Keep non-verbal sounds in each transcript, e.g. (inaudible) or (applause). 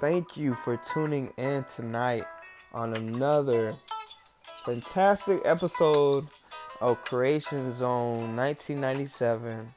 Thank you for tuning in tonight on another fantastic episode of Creation Zone 1997,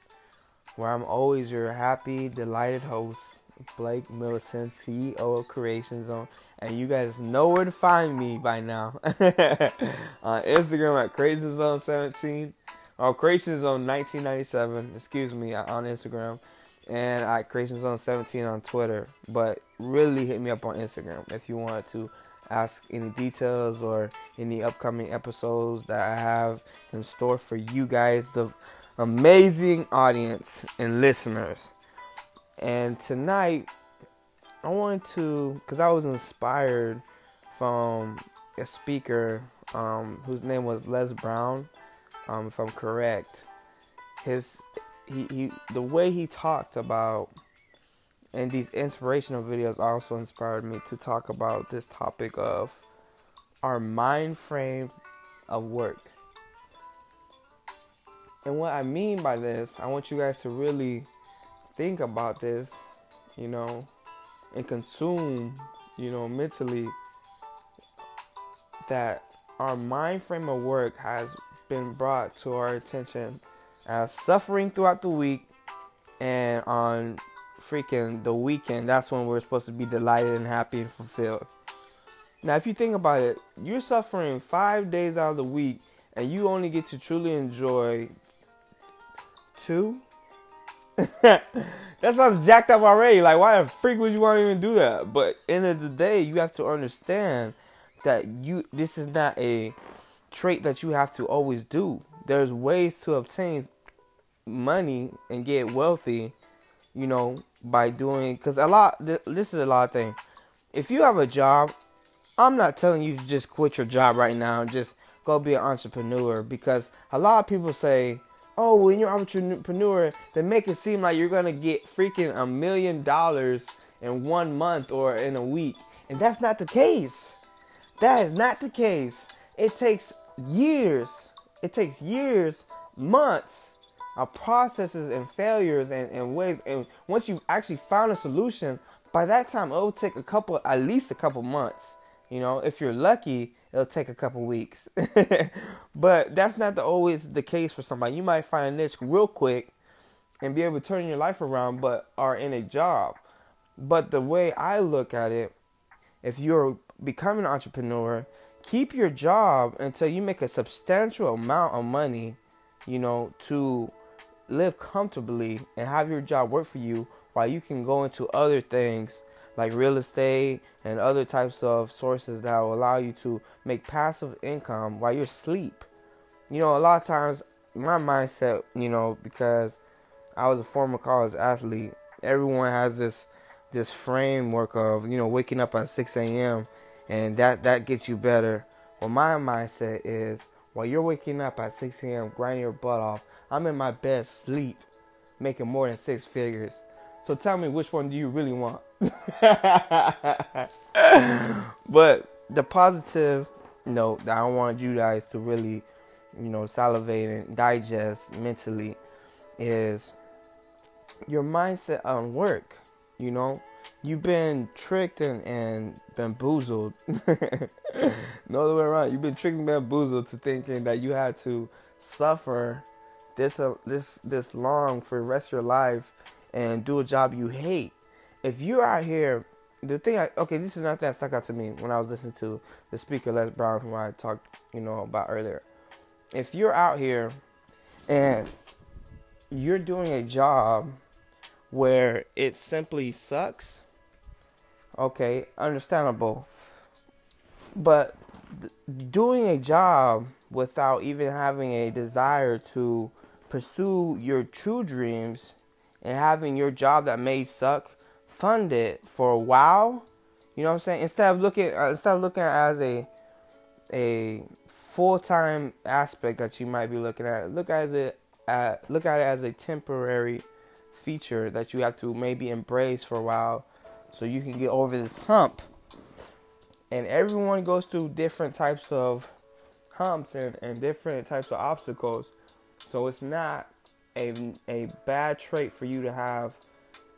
where I'm always your happy, delighted host, Blake Middleton, CEO of Creation Zone. And you guys know where to find me by now (laughs) on Instagram at Creation Zone 17 or Creation Zone 1997, excuse me, on Instagram and at Creation Zone 17 on Twitter. But really hit me up on Instagram if you want to ask any details or any upcoming episodes that I have in store for you guys, the amazing audience and listeners. And tonight, I wanted to, because I was inspired from a speaker um, whose name was Les Brown, um, if I'm correct. His he, he the way he talked about and these inspirational videos also inspired me to talk about this topic of our mind frame of work. And what I mean by this, I want you guys to really think about this, you know, and consume, you know, mentally that our mind frame of work has been brought to our attention as suffering throughout the week and on freaking the weekend that's when we're supposed to be delighted and happy and fulfilled. Now if you think about it you're suffering five days out of the week and you only get to truly enjoy two? (laughs) That sounds jacked up already. Like why the freak would you want to even do that? But end of the day you have to understand that you this is not a trait that you have to always do. There's ways to obtain money and get wealthy, you know, by doing because a lot. This is a lot of things. If you have a job, I'm not telling you to just quit your job right now and just go be an entrepreneur because a lot of people say, "Oh, when you're an entrepreneur, they make it seem like you're gonna get freaking a million dollars in one month or in a week," and that's not the case. That is not the case. It takes years. It takes years, months uh, processes and failures and, and ways. And once you've actually found a solution, by that time it will take a couple, at least a couple months. You know, if you're lucky, it'll take a couple weeks. (laughs) but that's not the, always the case for somebody. You might find a niche real quick and be able to turn your life around, but are in a job. But the way I look at it, if you're becoming an entrepreneur, keep your job until you make a substantial amount of money, you know, to live comfortably and have your job work for you while you can go into other things like real estate and other types of sources that will allow you to make passive income while you're asleep. You know, a lot of times my mindset, you know, because I was a former college athlete, everyone has this this framework of, you know, waking up at 6 a.m. and that that gets you better. Well, my mindset is while you're waking up at 6 a.m., grinding your butt off, I'm in my best sleep, making more than six figures. So tell me which one do you really want? (laughs) but the positive note that I want you guys to really, you know, salivate and digest mentally is your mindset on work. You know, you've been tricked and, and bamboozled. (laughs) no other way around. You've been tricked and bamboozled to thinking that you had to suffer this uh, this this long for the rest of your life and do a job you hate. If you're out here, the thing, I, okay, this is not that stuck out to me when I was listening to the speaker Les Brown, who I talked, you know, about earlier. If you're out here and you're doing a job where it simply sucks, okay, understandable. But doing a job without even having a desire to pursue your true dreams and having your job that may suck funded for a while. You know what I'm saying? Instead of looking, uh, instead of looking as a a full time aspect that you might be looking at, look at it look at it as a temporary feature that you have to maybe embrace for a while, so you can get over this hump. And everyone goes through different types of humps and, and different types of obstacles. So it's not a, a bad trait for you to have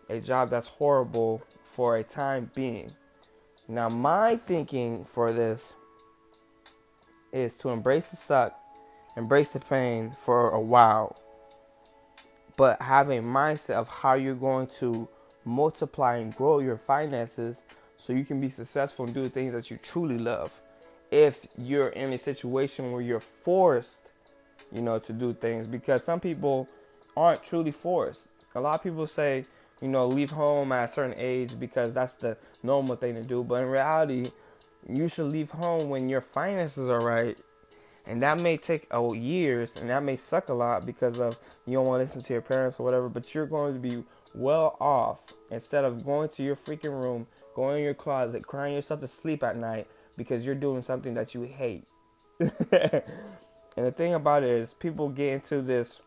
a job that's horrible for a time being. Now, my thinking for this is to embrace the suck, embrace the pain for a while, but have a mindset of how you're going to multiply and grow your finances so you can be successful and do the things that you truly love. If you're in a situation where you're forced, you know, to do things, because some people aren't truly forced. A lot of people say, you know, leave home at a certain age because that's the normal thing to do. But in reality, you should leave home when your finances are right. And that may take oh, years and that may suck a lot because of you don't want to listen to your parents or whatever, but you're going to be well off instead of going to your freaking room, going in your closet, crying yourself to sleep at night because you're doing something that you hate. (laughs) and the thing about it is, people get into this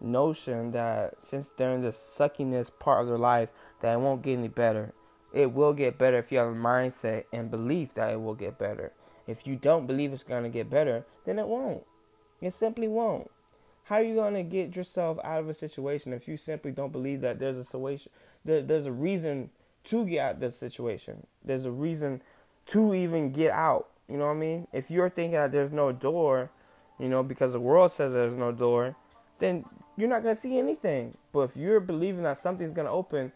notion that since they're in this suckiness part of their life, that it won't get any better. It will get better if you have a mindset and belief that it will get better. If you don't believe it's going to get better, then it won't. It simply won't. How are you going to get yourself out of a situation if you simply don't believe that there's a situation, there, there's a reason to get out of this situation? There's a reason to even get out. You know what I mean? If you're thinking that there's no door, you know, because the world says there's no door, then you're not going to see anything. But if you're believing that something's going to open,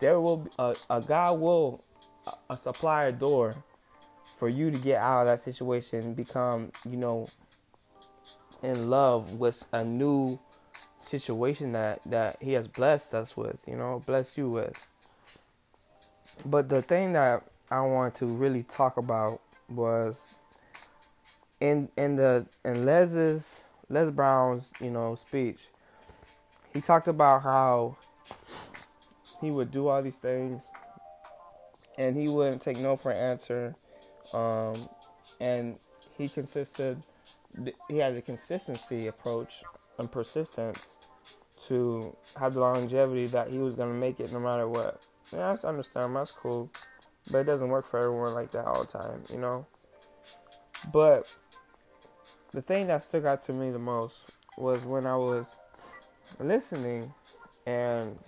there will be a, a God will a, a supply a door for you to get out of that situation, become, you know, in love with a new situation that that he has blessed us with, you know, blessed you with. But the thing that I wanted to really talk about was in in the in Les's Les Brown's, you know, speech he talked about how he would do all these things and he wouldn't take no for an answer. Um, and he consisted, he had a consistency approach and persistence to have the longevity that he was going to make it no matter what. Yeah, that's understandable. That's cool. But it doesn't work for everyone like that all the time, you know? But the thing that stuck out to me the most was when I was listening, and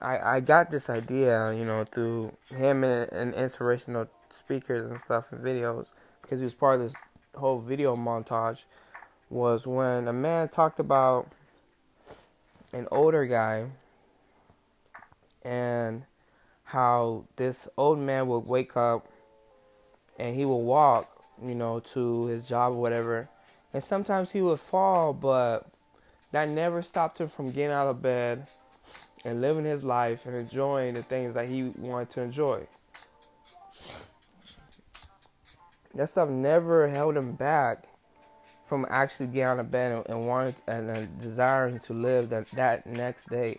I I got this idea, you know, through him and, and inspirational speakers and stuff and videos because he was part of this whole video montage. Was when a man talked about an older guy and how this old man would wake up and he would walk, you know, to his job or whatever. And sometimes he would fall, but that never stopped him from getting out of bed and living his life and enjoying the things that he wanted to enjoy. That stuff never held him back from actually getting out of bed and wanting and uh, desiring to live that, that next day.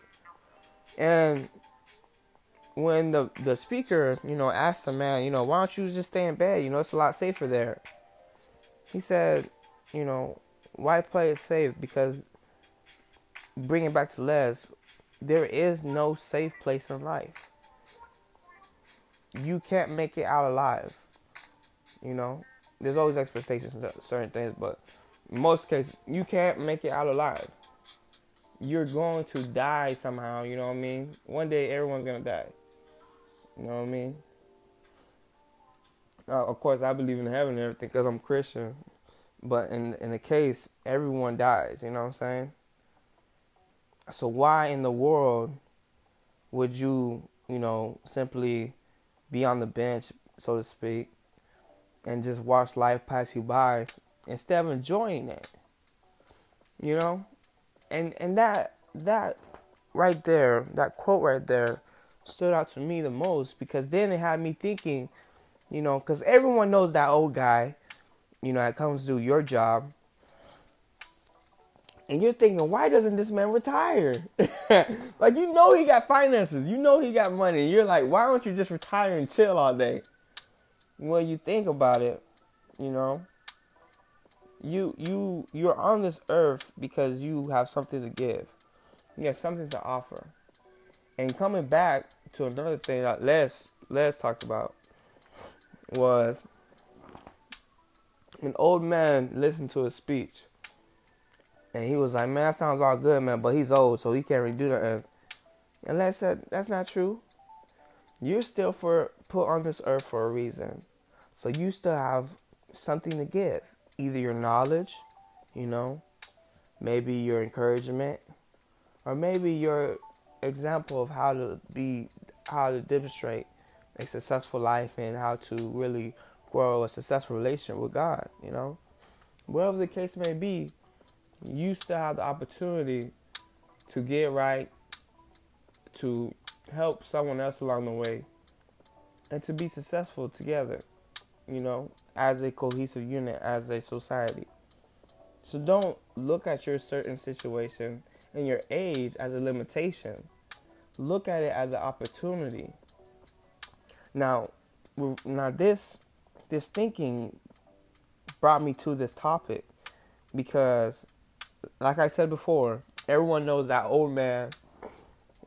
And when the the speaker, you know, asked the man, you know, why don't you just stay in bed? You know, it's a lot safer there. He said, you know, why play it safe? Because bring it back to Les, there is no safe place in life. You can't make it out alive. You know, there's always expectations certain things, but most cases, you can't make it out alive. You're going to die somehow. You know what I mean? One day, everyone's gonna die. You know what I mean? Uh, of course, I believe in heaven and everything because I'm Christian. But in in the case, everyone dies. You know what I'm saying? So why in the world would you, you know, simply be on the bench, so to speak, and just watch life pass you by instead of enjoying it? You know? And and that that right there, that quote right there stood out to me the most because then it had me thinking, you know, because everyone knows that old guy, you know, that comes to do your job and you're thinking, why doesn't this man retire? (laughs) like you know he got finances, you know he got money. You're like, why don't you just retire and chill all day? When you think about it, you know, you you you're on this earth because you have something to give. You have something to offer. And coming back to another thing that Les Les talked about was an old man listened to a speech and he was like, man, that sounds all good, man, but he's old, so he can't really do that. And Les said, that's not true. you're still for put on this earth for a reason. So you still have something to give. Either your knowledge, you know, maybe your encouragement, or maybe your example of how to be how to demonstrate a successful life and how to really grow a successful relationship with God, you know. Whatever the case may be, you still have the opportunity to get right, to help someone else along the way, and to be successful together, you know, as a cohesive unit, as a society. So don't look at your certain situation and your age as a limitation. Look at it as an opportunity. Now, now this this thinking brought me to this topic because, like I said before, everyone knows that old man.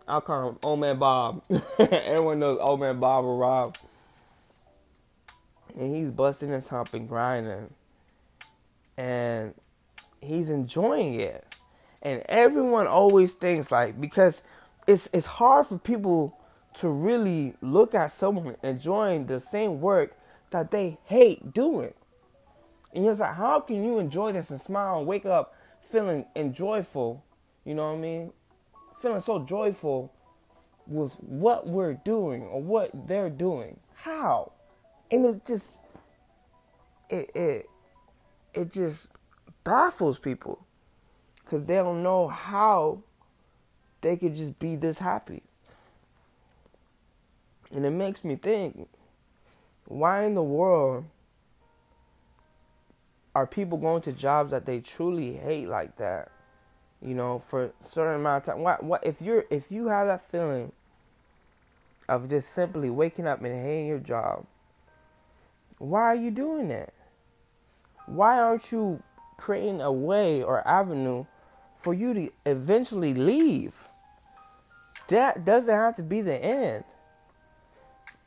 I'll call him Old Man Bob. (laughs) everyone knows Old Man Bob or Rob. And he's busting his hump and grinding. And he's enjoying it. And everyone always thinks like because it's it's hard for people to really look at someone enjoying the same work that they hate doing. And you're like, how can you enjoy this and smile and wake up feeling and joyful? You know what I mean? Feeling so joyful with what we're doing or what they're doing. How? And it's just it it it just baffles people because they don't know how they could just be this happy. And it makes me think why in the world are people going to jobs that they truly hate like that? You know, for a certain amount of time. What what if you're if you have that feeling of just simply waking up and hating your job, why are you doing that? Why aren't you creating a way or avenue for you to eventually leave? That doesn't have to be the end.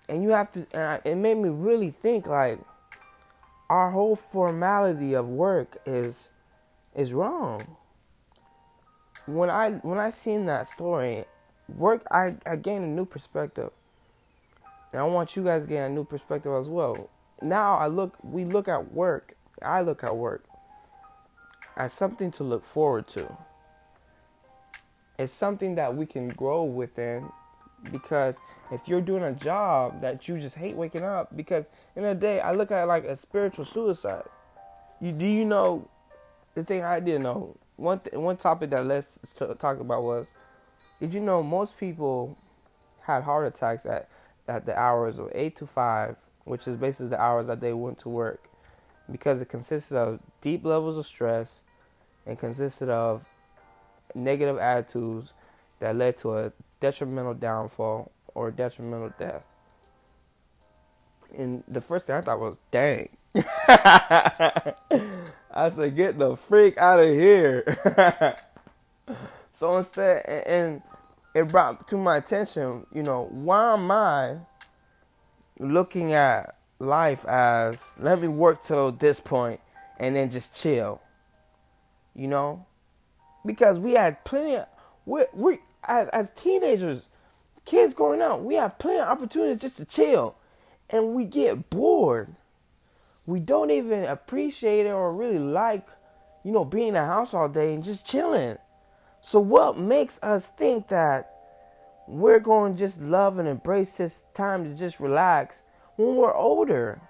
And you have to and it made me really think like our whole formality of work is is wrong. When i when i seen that story work i i gained a new perspective. And i want you guys to gain a new perspective as well. Now i look we look at work i look at work as something to look forward to. It's something that we can grow within because if you're doing a job that you just hate waking up because in a day i look at like a spiritual suicide. You do you know the thing i didn't know one th- one topic that Les t- talk about was did you know most people had heart attacks at at the hours of 8 to 5 which is basically the hours that they went to work because it consisted of deep levels of stress and consisted of negative attitudes that led to a detrimental downfall or detrimental death. And the first thing I thought was, dang. (laughs) I said, get the freak out of here. (laughs) so instead, and it brought to my attention, you know, why am I looking at life as let me work till this point and then just chill? You know? Because we had plenty of, we, we as as teenagers, kids growing up, we have plenty of opportunities just to chill, and we get bored. We don't even appreciate it or really like, you know, being in the house all day and just chilling. So what makes us think that we're going to just love and embrace this time to just relax when we're older?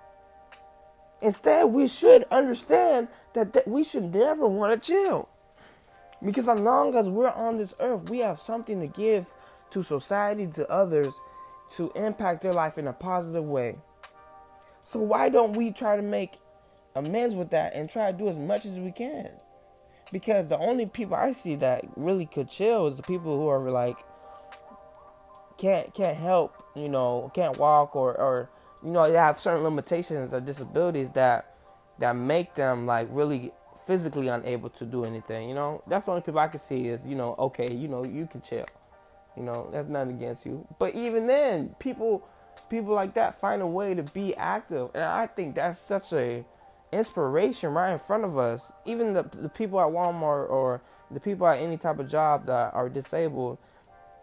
Instead, we should understand that, that we should never want to chill. Because as long as we're on this earth, we have something to give to society, to others, to impact their life in a positive way. So why don't we try to make amends with that and try to do as much as we can? Because the only people I see that really could chill is the people who are like can't can't help, you know, can't walk or or you know, they have certain limitations or disabilities that that make them like really physically unable to do anything. You know, that's the only people I can see is you know, okay, you know, you can chill. You know, that's nothing against you. But even then, people people like that find a way to be active, and I think that's such a inspiration right in front of us. Even the the people at Walmart or the people at any type of job that are disabled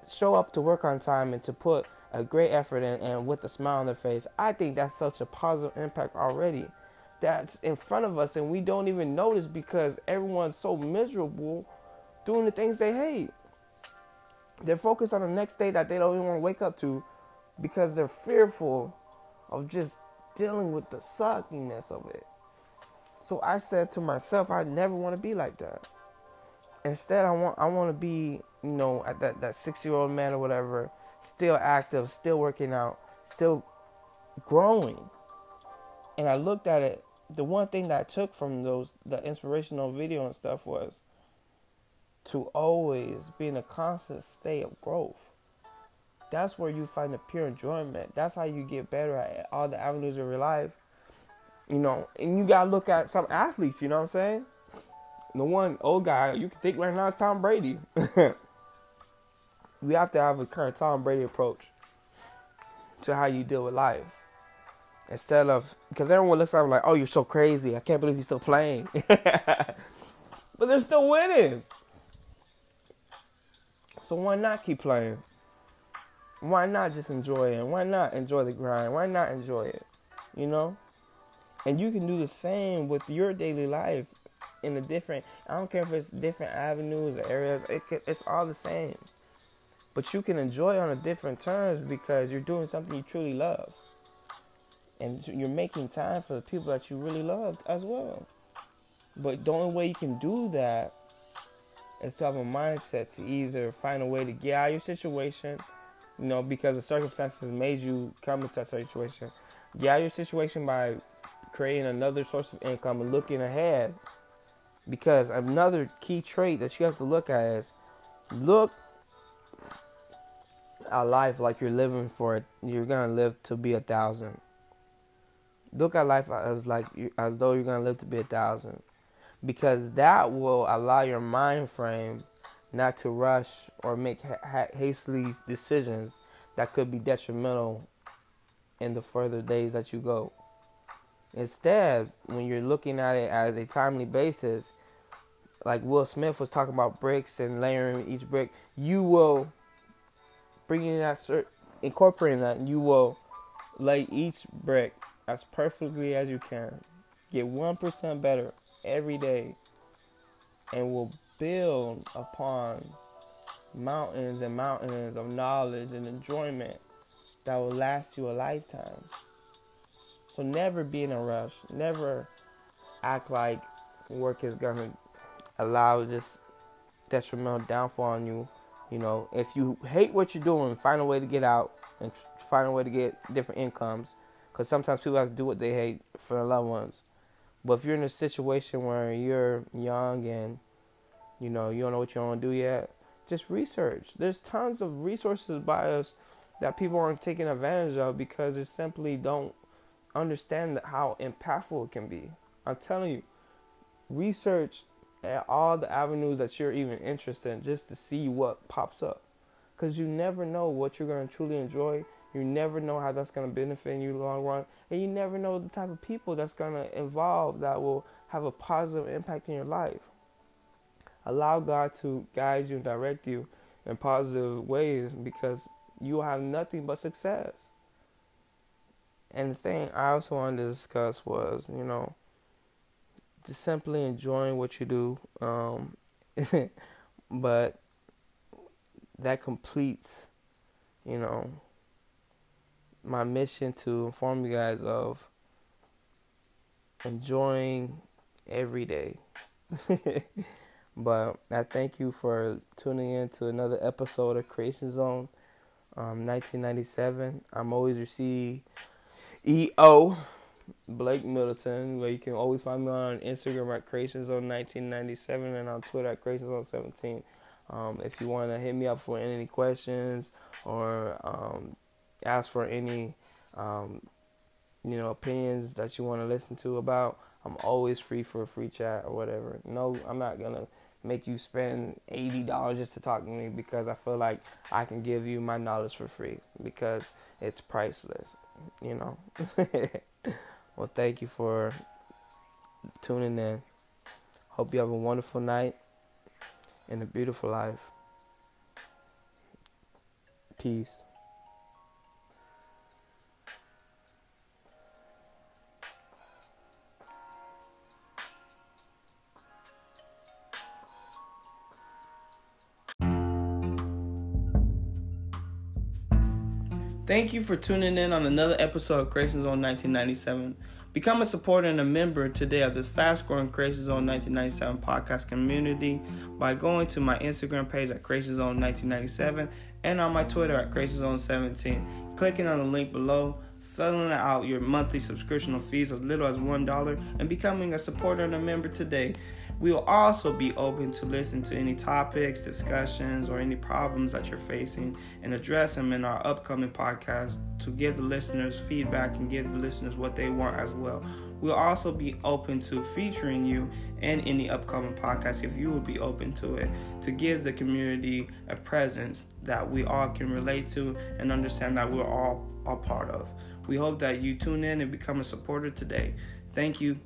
show up to work on time and to put a great effort in and with a smile on their face. I think that's such a positive impact already that's in front of us and we don't even notice because everyone's so miserable doing the things they hate. They're focused on the next day that they don't even want to wake up to because they're fearful of just dealing with the suckiness of it. So I said to myself, I never want to be like that. Instead, I want I want to be, you know, at that that six year old man or whatever, still active, still working out, still growing. And I looked at it. The one thing that I took from those the inspirational video and stuff was to always be in a constant state of growth. That's where you find the pure enjoyment. That's how you get better at all the avenues of your life. You know, and you gotta look at some athletes, you know what I'm saying? The one old guy you can think right now is Tom Brady. (laughs) we have to have a kind of Tom Brady approach to how you deal with life. Instead of, because everyone looks at him like, oh, you're so crazy. I can't believe you're still playing. (laughs) but they're still winning. So why not keep playing? Why not just enjoy it? Why not enjoy the grind? Why not enjoy it? You know? And you can do the same with your daily life in a different, I don't care if it's different avenues or areas, it, it's all the same. But you can enjoy on a different terms because you're doing something you truly love. And you're making time for the people that you really love as well. But the only way you can do that is to have a mindset to either find a way to get out of your situation, you know, because the circumstances made you come into that situation. Get out of your situation by creating another source of income and looking ahead. Because another key trait that you have to look at is look at life like you're living for it. You're gonna live to be a thousand. Look at life as like as though you're gonna live to be a thousand because that will allow your mind frame not to rush or make ha- hastily decisions that could be detrimental in the further days that you go. Instead, when you're looking at it as a timely basis, like Will Smith was talking about bricks and layering each brick, you will bringing that incorporating that, you will lay each brick as perfectly as you can. Get one percent better every day and will build upon mountains and mountains of knowledge and enjoyment that will last you a lifetime. So never be in a rush. Never act like work is gonna allow this detrimental downfall on you. You know, if you hate what you're doing, find a way to get out and find a way to get different incomes. Because sometimes people have to do what they hate for their loved ones. But if you're in a situation where you're young and you know you don't know what you want to do yet, just research. There's tons of resources by us that people aren't taking advantage of because they simply don't understand how impactful it can be. I'm telling you, research at all the avenues that you're even interested in just to see what pops up. Because you never know what you're going to truly enjoy you never know how that's going to benefit you long run. And you never know the type of people that's going to involve that will have a positive impact in your life. Allow God to guide you and direct you in positive ways because you will have nothing but success. And the thing I also wanted to discuss was, you know, just simply enjoying what you do. Um, (laughs) but that completes, you know, my mission to inform you guys of enjoying every day. (laughs) but I thank you for tuning in to another episode of Creation Zone um, 1997. I'm always your CEO, Blake Middleton, where you can always find me on Instagram at Creation Zone 1997 and on Twitter at Creation Zone 17. Um, if you want to hit me up for any questions or um, ask for any um, you know opinions that you want to listen to about i'm always free for a free chat or whatever. No i'm not gonna make you spend $80 just to talk to me because i feel like i can give you my knowledge for free because it's priceless you know? (laughs) Well thank you for tuning in. Hope you have a wonderful night and a beautiful life. Peace Thank you for tuning in on another episode of Creation Zone 1997. Become a supporter and a member today of this fast growing Creation Zone 1997 podcast community by going to my Instagram page at Creation Zone 1997 and on my Twitter at Creation Zone 17. Clicking on the link below, filling out your monthly subscription fees as little as $1, and becoming a supporter and a member today. We will also be open to listen to any topics, discussions, or any problems that you're facing and address them in our upcoming podcast to give the listeners feedback and give the listeners what they want as well. We'll also be open to featuring you in any upcoming podcast if you would be open to it to give the community a presence that we all can relate to and understand that we're all a part of. We hope that you tune in and become a supporter today. Thank you